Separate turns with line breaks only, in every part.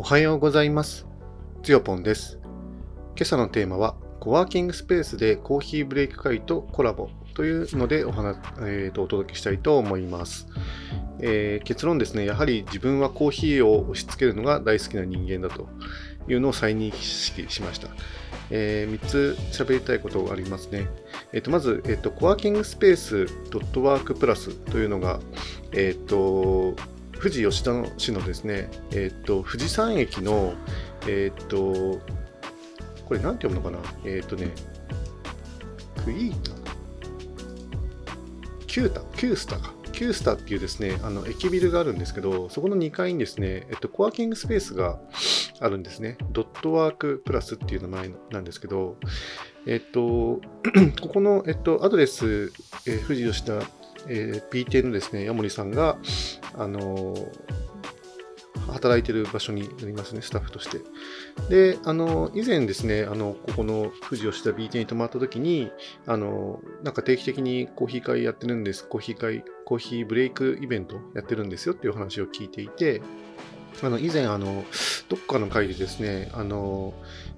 おはようございます。つよぽんです。今朝のテーマは、コワーキングスペースでコーヒーブレイク会とコラボというのでお話、えーとお届けしたいと思います、えー結論ですね、やはり自分はコーヒーを押し付けるのが大好きな人間だというのを再認識しました。え3つ喋りたいことがありますね。えーとまず、えーと、コワーキングスペースドットワークプラスというのが、えっ、と、富士吉田市のですね、えっ、と、富士山駅の、えっ、と、これなんて読むのかな？えっ、とね、クイータキュータキュースタか。キュースタっていうですね、あの駅ビルがあるんですけど、そこの2階にですね、えっと、コワーキングスペースがあるんですね。ドットワークプラスっていう名前なんですけど、えっと、ここの、えっと、アドレス、えー富士吉田、えー B 店のですね、ヤモリさんが、あの働いてる場所になりますね、スタッフとして。で、あの、以前ですね、あの、ここの富士吉田 BT に泊まった時に、あの、なんか定期的にコーヒー会やってるんです、コーヒー会、コーヒーブレイクイベントやってるんですよっていう話を聞いていて、あの、以前、あの、どっかの会でですね、あの、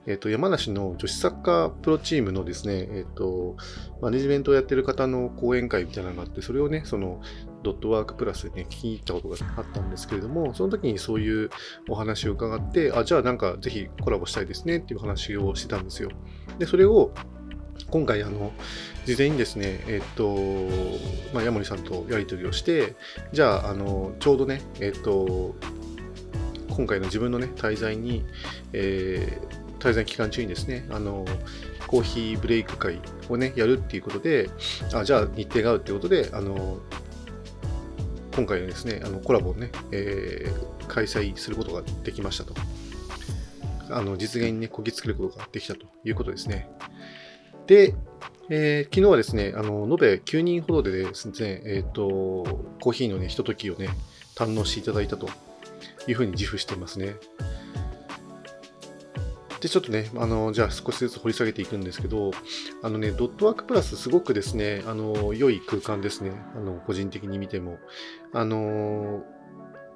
えっ、と、山梨の女子サッカープロチームのですね、えっ、と、マネジメントをやってる方の講演会みたいなのがあって、それをね、その、ドットワークプラスでね、聞きに行ったことがあったんですけれども、その時にそういうお話を伺って、あ、じゃあなんかぜひコラボしたいですねっていう話をしてたんですよ。で、それを今回、あの、事前にですね、えっと、まあ、ヤモリさんとやり取りをして、じゃあ、あの、ちょうどね、えっと、今回の自分のね、滞在に、えー滞在期間中にですね、あの、コーヒーブレイク会をね、やるっていうことで、あ、じゃあ日程が合うっていうことで、あの、今回のですね、あのコラボをね、えー開催することができましたと。あの実現にね、こぎつけることができたということですね。で、えー昨日はですね、あの延べ9人ほどでですね、えっ、と、コーヒーのね、ひとときをね、堪能していただいたというふうに自負していますね。で、ちょっとね、あの、じゃあ少しずつ掘り下げていくんですけど、あのね、ドットワークプラスすごくですね、あの、良い空間ですね。あの、個人的に見ても。あの、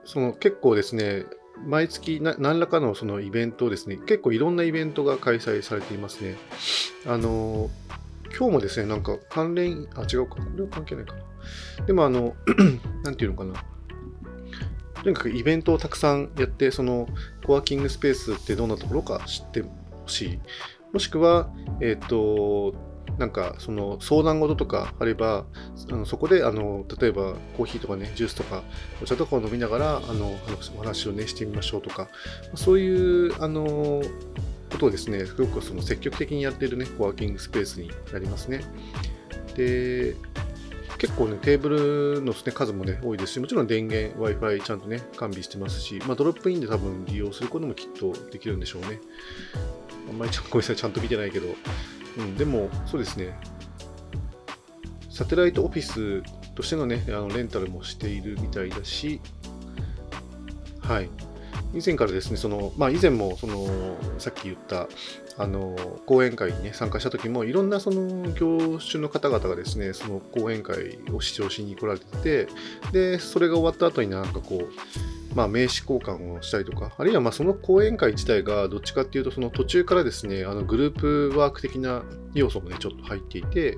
その結構ですね、毎月何らかのそのイベントをですね、結構いろんなイベントが開催されていますね。あの、今日もですね、なんか関連、あ、違うか、これは関係ないかな。でもあの、なんていうのかな。とにかくイベントをたくさんやって、そのコワーキングスペースってどんなところか知ってほしい。もしくは、えっ、と、なんかその相談事とかあれば、あのそこであの例えばコーヒーとかね、ジュースとかお茶とかを飲みながらあのお話をね、してみましょうとか、そういうあのことをですね、すごくその積極的にやっているね、コワーキングスペースになりますね。で、結構ね、テーブルの、ね、数もね、多いですし、もちろん電源、Wi-Fi ちゃんとね、完備してますし、まあ、ドロップインで多分利用することもきっとできるんでしょうね。あんまりちゃん ごめんなさい、ちゃんと見てないけど、うん、でも、そうですね、サテライトオフィスとしてのね、あのレンタルもしているみたいだし、はい。以前からですね、その、まあ以前も、その、さっき言った、あの、講演会にね、参加した時も、いろんなその業種の方々がですね、その講演会を視聴しに来られてて、で、それが終わった後になんかこう、まあ、名刺交換をしたりとか、あるいはまあその講演会自体がどっちかっていうと、その途中からですね、あのグループワーク的な要素もね、ちょっと入っていて、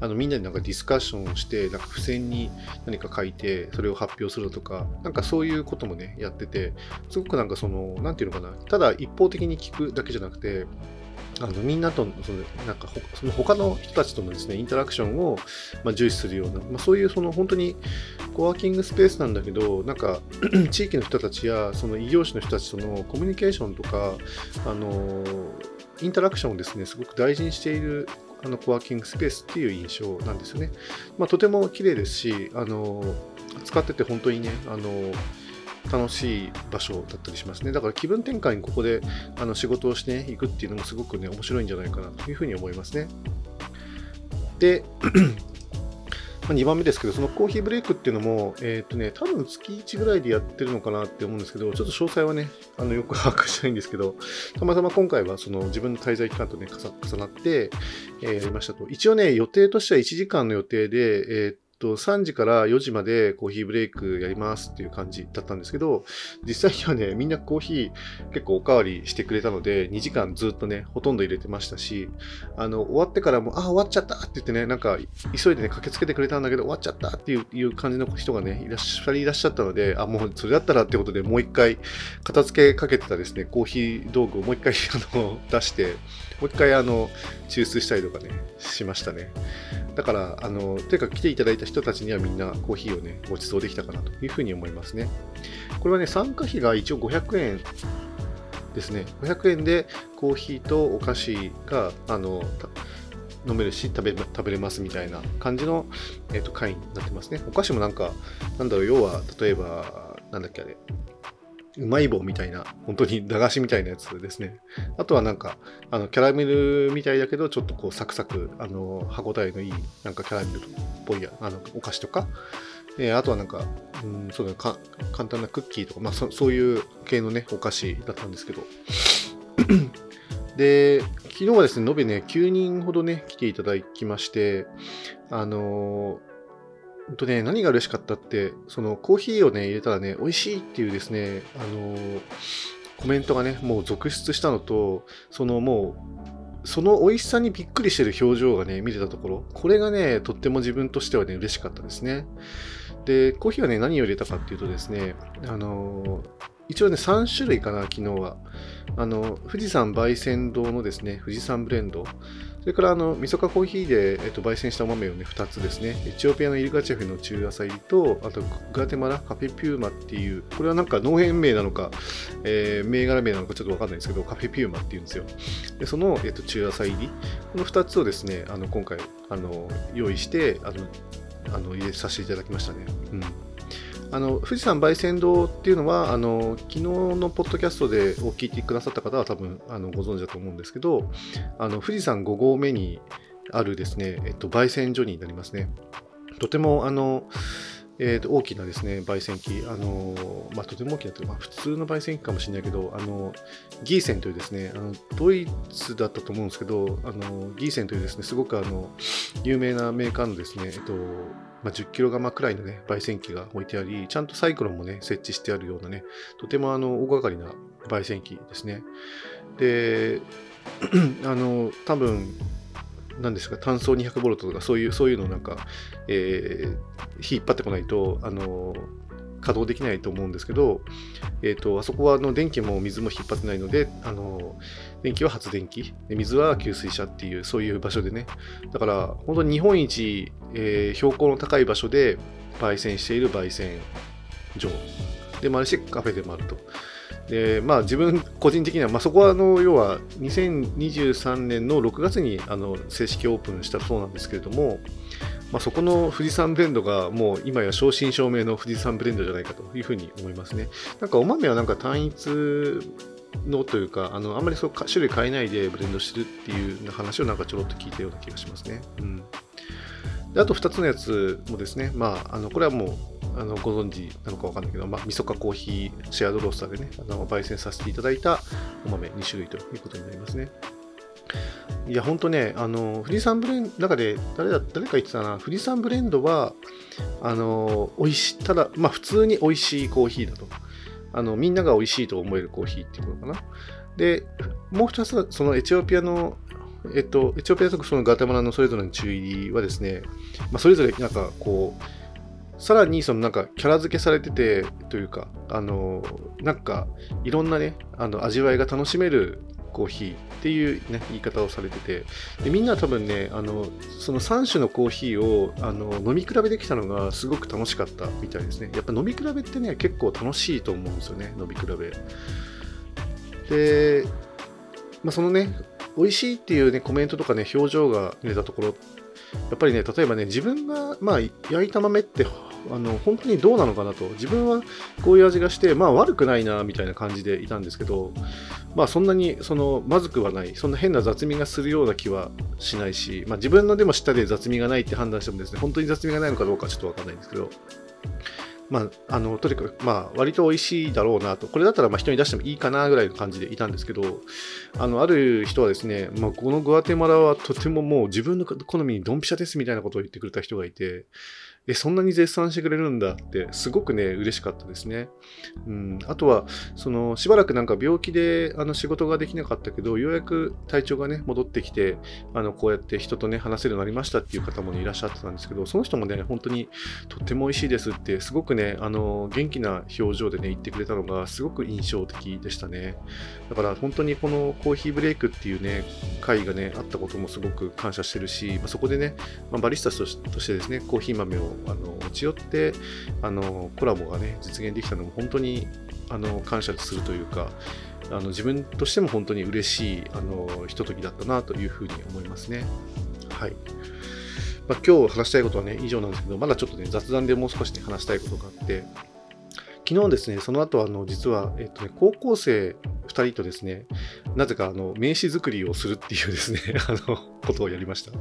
あのみんなでなんかディスカッションをして、なんか付箋に何か書いて、それを発表するとか、なんかそういうこともね、やってて、すごくなんかその、なんていうのかな、ただ一方的に聞くだけじゃなくて、あのみんなとそのなんかその他の人たちとのですねインタラクションを、まあ、重視するような、まあ、そういうその本当にコワーキングスペースなんだけどなんか地域の人たちやその異業種の人たちとのコミュニケーションとかあのインタラクションをですねすごく大事にしているあのコワーキングスペースっていう印象なんですよね。まあ、とても綺麗ですしあの使ってて本当にねあの楽しい場所だったりしますね。だから気分転換にここであの仕事をしていくっていうのもすごくね、面白いんじゃないかなというふうに思いますね。で、2番目ですけど、そのコーヒーブレイクっていうのも、えっ、とね、多分月1ぐらいでやってるのかなって思うんですけど、ちょっと詳細はね、あのよく把握してないんですけど、たまたま今回はその自分の滞在期間とね、重なって、えーやりましたと。一応ね、予定としては1時間の予定で、えーと、3時から4時までコーヒーブレイクやりますっていう感じだったんですけど、実際にはね、みんなコーヒー結構おかわりしてくれたので、2時間ずっとね、ほとんど入れてましたし、あの、終わってからも、あ、終わっちゃったって言ってね、なんか、急いでね、駆けつけてくれたんだけど、終わっちゃったっていう感じの人がね、いらっしゃいらっしゃったので、あ、もうそれだったらってことでもう一回、片付けかけてたですね、コーヒー道具をもう一回あの出して、もう一回あの抽出したりとかね、しましたね。だから、あの、というか来ていただいた人たちにはみんなコーヒーをね、ご馳走できたかなというふうに思いますね。これはね、参加費が一応500円ですね。500円でコーヒーとお菓子が、あの、飲めるし食べ食べれますみたいな感じの、えーと、会になってますね。お菓子もなんか、なんだろう、要は、例えば、なんだっけあれ、うまい棒みたいな、本当に駄菓子みたいなやつですね。あとはなんか、あの、キャラメルみたいだけど、ちょっとこう、サクサク、あの、歯応えのいい、なんかキャラメルっぽいあのお菓子とか、えー、あとはなんか、うん、そうだか簡単なクッキーとか、まあそ、そういう系のね、お菓子だったんですけど。で、昨日はですね、延べね、9人ほどね、来ていただきまして、あのほんとね、何が嬉しかったって、そのコーヒーをね、入れたらね、美味しいっていうですね、あのー、コメントがね、もう続出したのと、そのもう、その美味しさにびっくりしてる表情がね、見れたところ、これがね、とっても自分としてはね、嬉しかったですね。で、コーヒーはね、何を入れたかっていうとですね、あのー、一応ね、3種類かな、昨日は。あの、富士山焙煎堂のですね、富士山ブレンド。それからあの、みそかコーヒーで、えっと、焙煎した豆をね、2つですね。エチオピアのイルカチェフの中野菜と、あと、グアテマラカフェピューマっていう、これはなんか農園名なのか、えー、銘柄名なのかちょっとわかんないんですけど、カフェピューマっていうんですよ。で、その、えっと、中野菜入り、この2つをですね、あの、今回、あの、用意して、あの、あの入れさせていただきましたね。うん。あの富士山焙煎堂っていうのはあの昨日のポッドキャストでお聞いてくださった方は多分あのご存知だと思うんですけどあの富士山5合目にあるですね、えっと、焙煎所になりますね。とてもあのえー、と大きなですね焙煎機、あのまあ、とても大きなというか、まあ、普通の焙煎機かもしれないけど、あのギーセンというですねあのドイツだったと思うんですけど、あのギーセンというですねすごくあの有名なメーカーのですね、えっとまあ、10キロ釜くらいのね、焙煎機が置いてあり、ちゃんとサイクロンもね、設置してあるようなね、とてもあの、大掛かりな焙煎機ですね。で、あの、多分、何ですか、単層200ボルトとか、そういう、そういうのなんか、えー、引っ張ってこないと、あの、稼働できないと思うんですけど、え、ー、と、あそこはあの電気も水も引っ張ってないので、あの、電気は発電機、水は給水車っていう、そういう場所でね。だから、本当に日本一、えー、標高の高い場所で焙煎している焙煎場でもあるし、カフェでもあると。で、まあ自分個人的には、まあそこはあの、要は2023年の6月にあの正式オープンしたそうなんですけれども、まあ、そこの富士山ブレンドがもう今や正真正銘の富士山ブレンドじゃないかというふうに思いますね。なんかお豆はなんか単一のというか、あのあんまりそう種類変えないでブレンドしてるっていう話をなんかちょろっと聞いたような気がしますね。うん、であと2つのやつもですね、まあ、あのこれはもうあのご存知なのかわかんないけど、まあ、みそかコーヒーシェアドロースターでね、あの焙煎させていただいたお豆2種類ということになりますね。いや、ほんとね、あの、富士山ブレンド、中で誰だ、誰か言ってたな、富士山ブレンドは、あの、美味しい、ただ、まあ、普通に美味しいコーヒーだと。あの、みんなが美味しいと思えるコーヒーっていうことかな。で、もう一つは、そのエチオピアの、えっと、エチオピアとそのガテマラのそれぞれの注意はですね、まあ、それぞれなんかこう、さらにそのなんかキャラ付けされててというか、あの、なんかいろんなね、あの味わいが楽しめるコーヒーっていう、ね、言い方をされてて。でみんな多分ねあのその3種のコーヒーをあの飲み比べできたのがすごく楽しかったみたいですね。やっぱ飲み比べってね結構楽しいと思うんですよね飲み比べ。で、まあ、そのね美味しいっていうねコメントとかね表情が見れたところ。やっぱりね例えばね自分がまあ焼いた豆ってあの本当にどうなのかなと。自分はこういう味がしてまあ悪くないなみたいな感じでいたんですけどまあそんなにそのまずくはない。そんな変な雑味がするような気はしないし、まあ、自分のでも舌で雑味がないって判断してもですね本当に雑味がないのかどうかちょっとわかんないんですけどまあ、あのとにかく、まあ、割と美味しいだろうなと、これだったらまあ人に出してもいいかなぐらいの感じでいたんですけど、あのある人はですね、まあ、このグアテマラはとてももう自分の好みにドンピシャですみたいなことを言ってくれた人がいて、え、そんなに絶賛してくれるんだって、すごくね、嬉しかったですね。うん、あとは、その、しばらくなんか病気であの仕事ができなかったけど、ようやく体調がね、戻ってきて、あの、こうやって人とね、話せるようになりましたっていう方も、ね、いらっしゃってたんですけど、その人もね、本当にとっても美味しいですって、すごくね、あの、元気な表情でね、言ってくれたのが、すごく印象的でしたね。だから本当にこのコーヒーブレイクっていうね、会がね、あったこともすごく感謝してるし、まあ、そこでね、まあ、バリスタとしてですね、コーヒー豆をあの持ち寄って、あのコラボがね、実現できたのも本当にあの感謝するというか、あの自分としても本当に嬉しいあのひとときだったなというふうに思いますね。はい。まあ、今日話したいことはね、以上なんですけど、まだちょっとね、雑談でもう少しね、話したいことがあって、昨日ですね、その後、あの、実は、えっとね、高校生2人とですね、なぜか、あの、名刺作りをするっていうですね、あの、ことをやりました。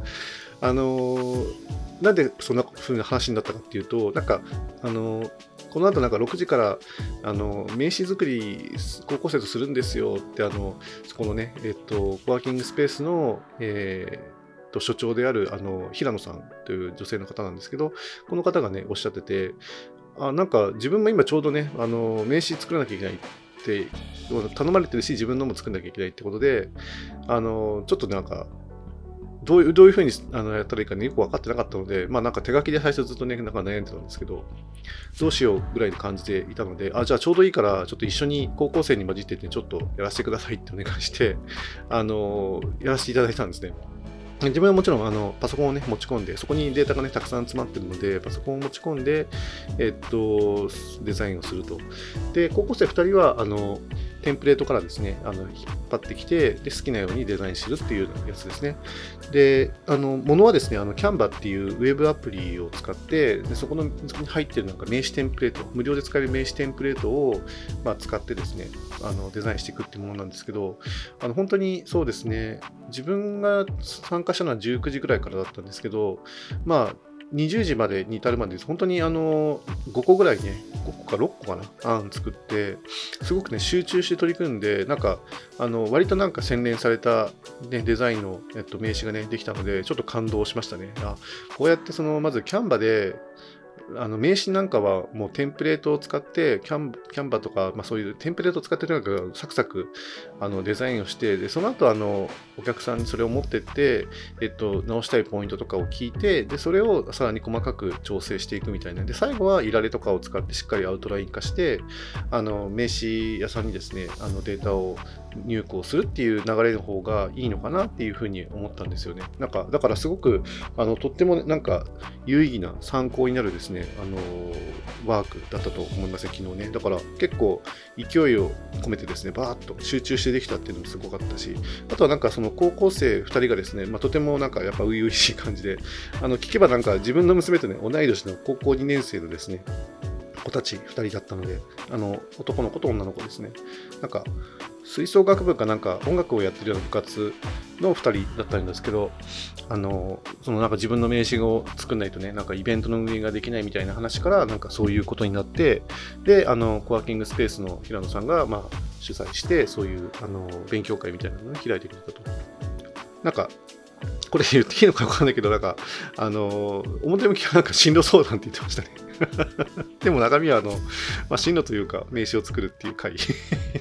あの、なんでそんな風な話になったかっていうと、なんか、あの、この後なんか6時から、あの、名刺作り、高校生とするんですよって、あの、そこのね、えっと、ワーキングスペースの、えー、所長であるあの平野さんという女性の方なんですけど、この方がね、おっしゃってて、あなんか自分も今ちょうどね、あの名刺作らなきゃいけないって頼まれてるし、自分のも作らなきゃいけないってことで、あのちょっとなんか、どういうどういうふうにあのやったらいいかね、よく分かってなかったので、まあなんか手書きで最初ずっとね、なんか悩んでたんですけど、どうしようぐらいの感じでいたので、あ、じゃあちょうどいいから、ちょっと一緒に高校生に混じってて、ちょっとやらせてくださいってお願いして、あのやらせていただいたんですね。自分はもちろんあのパソコンを、ね、持ち込んで、そこにデータが、ね、たくさん詰まっているので、パソコンを持ち込んで、えっと、デザインをすると。で、高校生2人はあのテンプレートからですね、あの引っ張ってきてで、好きなようにデザインするっていうやつですね。で、あの、ものはですね、あの、Canva っていうウェブアプリを使って、でそこのそこに入ってるなんか名刺テンプレート、無料で使える名刺テンプレートを、まあ、使ってですね、あの、デザインしていくっていうものなんですけど、あの、本当にそうですね、自分が参加したのは19時ぐらいからだったんですけど、まあ、20時までに至るまで本当にあの5個ぐらいね5個か6個かな案作ってすごくね集中して取り組んでなんかあの割となんか洗練された、ね、デザインの、えっと、名刺がねできたのでちょっと感動しましたね。あこうやってそのまずキャンバであの名刺なんかはもうテンプレートを使ってキャンキャンバとか、まあ、そういうテンプレートを使ってなんかサクサクあのデザインをしてでその後あのお客さんにそれを持ってって、えっと、直したいポイントとかを聞いてでそれをさらに細かく調整していくみたいなで最後はいられとかを使ってしっかりアウトライン化してあの名刺屋さんにですねあのデータを入稿するっていう流れの方がいいのかなっていうふうに思ったんですよね。なんかだからすごくあのとってもなんか有意義な参考になるですねねあのワークだったと思いますね昨日ね。だから結構勢いを込めてですねバーッと集中してできたっていうのもすごかったしあとはなんかその高校生2人がですね、まあ、とてもなんかやっぱ初々しい感じであの聞けばなんか自分の娘とね同い年の高校2年生のですね子たち2人だったので、あの男の子と女の子ですね。なんか、吹奏楽部かなんか音楽をやってるような部活の2人だったんですけど、あの、そのなんか自分の名刺を作んないとね、なんかイベントの運営ができないみたいな話から、なんかそういうことになって、で、あの、コワーキングスペースの平野さんが、まあ、主催して、そういう、あの、勉強会みたいなのを開いてくれたと。なんか、これ言っていいのか分かんないけど、なんか、あの、表向きはなんか進路相談って言ってましたね。でも中身はあの、まあ、進路というか名刺を作るっていう回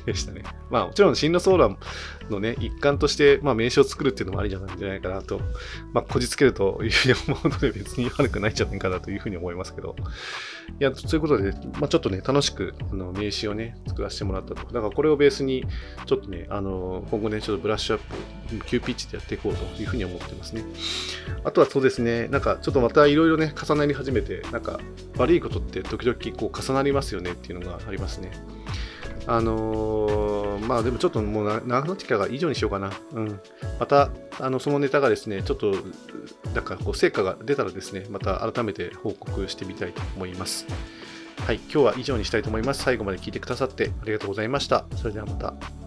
でしたね。まあもちろん進路相談のね、一環として、まあ、名刺を作るっていうのもありじゃないんじゃないかなと、まあ、こじつけるというふうに思うので別に悪くないんじゃないかなというふうに思いますけど。いや、そういうことで、まあ、ちょっとね、楽しくあの名刺をね、作らせてもらったと。だからこれをベースに、ちょっとね、あの、今後ね、ちょっとブラッシュアップ、急ピッチでやっていこうというふうに思ってますね。あとはそうですね、なんかちょっとまたいろいろね、重なり始めて、なんか悪いことって時々こう重なりますよねっていうのがありますね。あのー、まあでもちょっともう長くなってきたから以上にしようかな。うん。また、あの、そのネタがですね、ちょっと、なんかこう、成果が出たらですね、また改めて報告してみたいと思います。はい、今日は以上にしたいと思います。最後まで聞いてくださってありがとうございました。それではまた。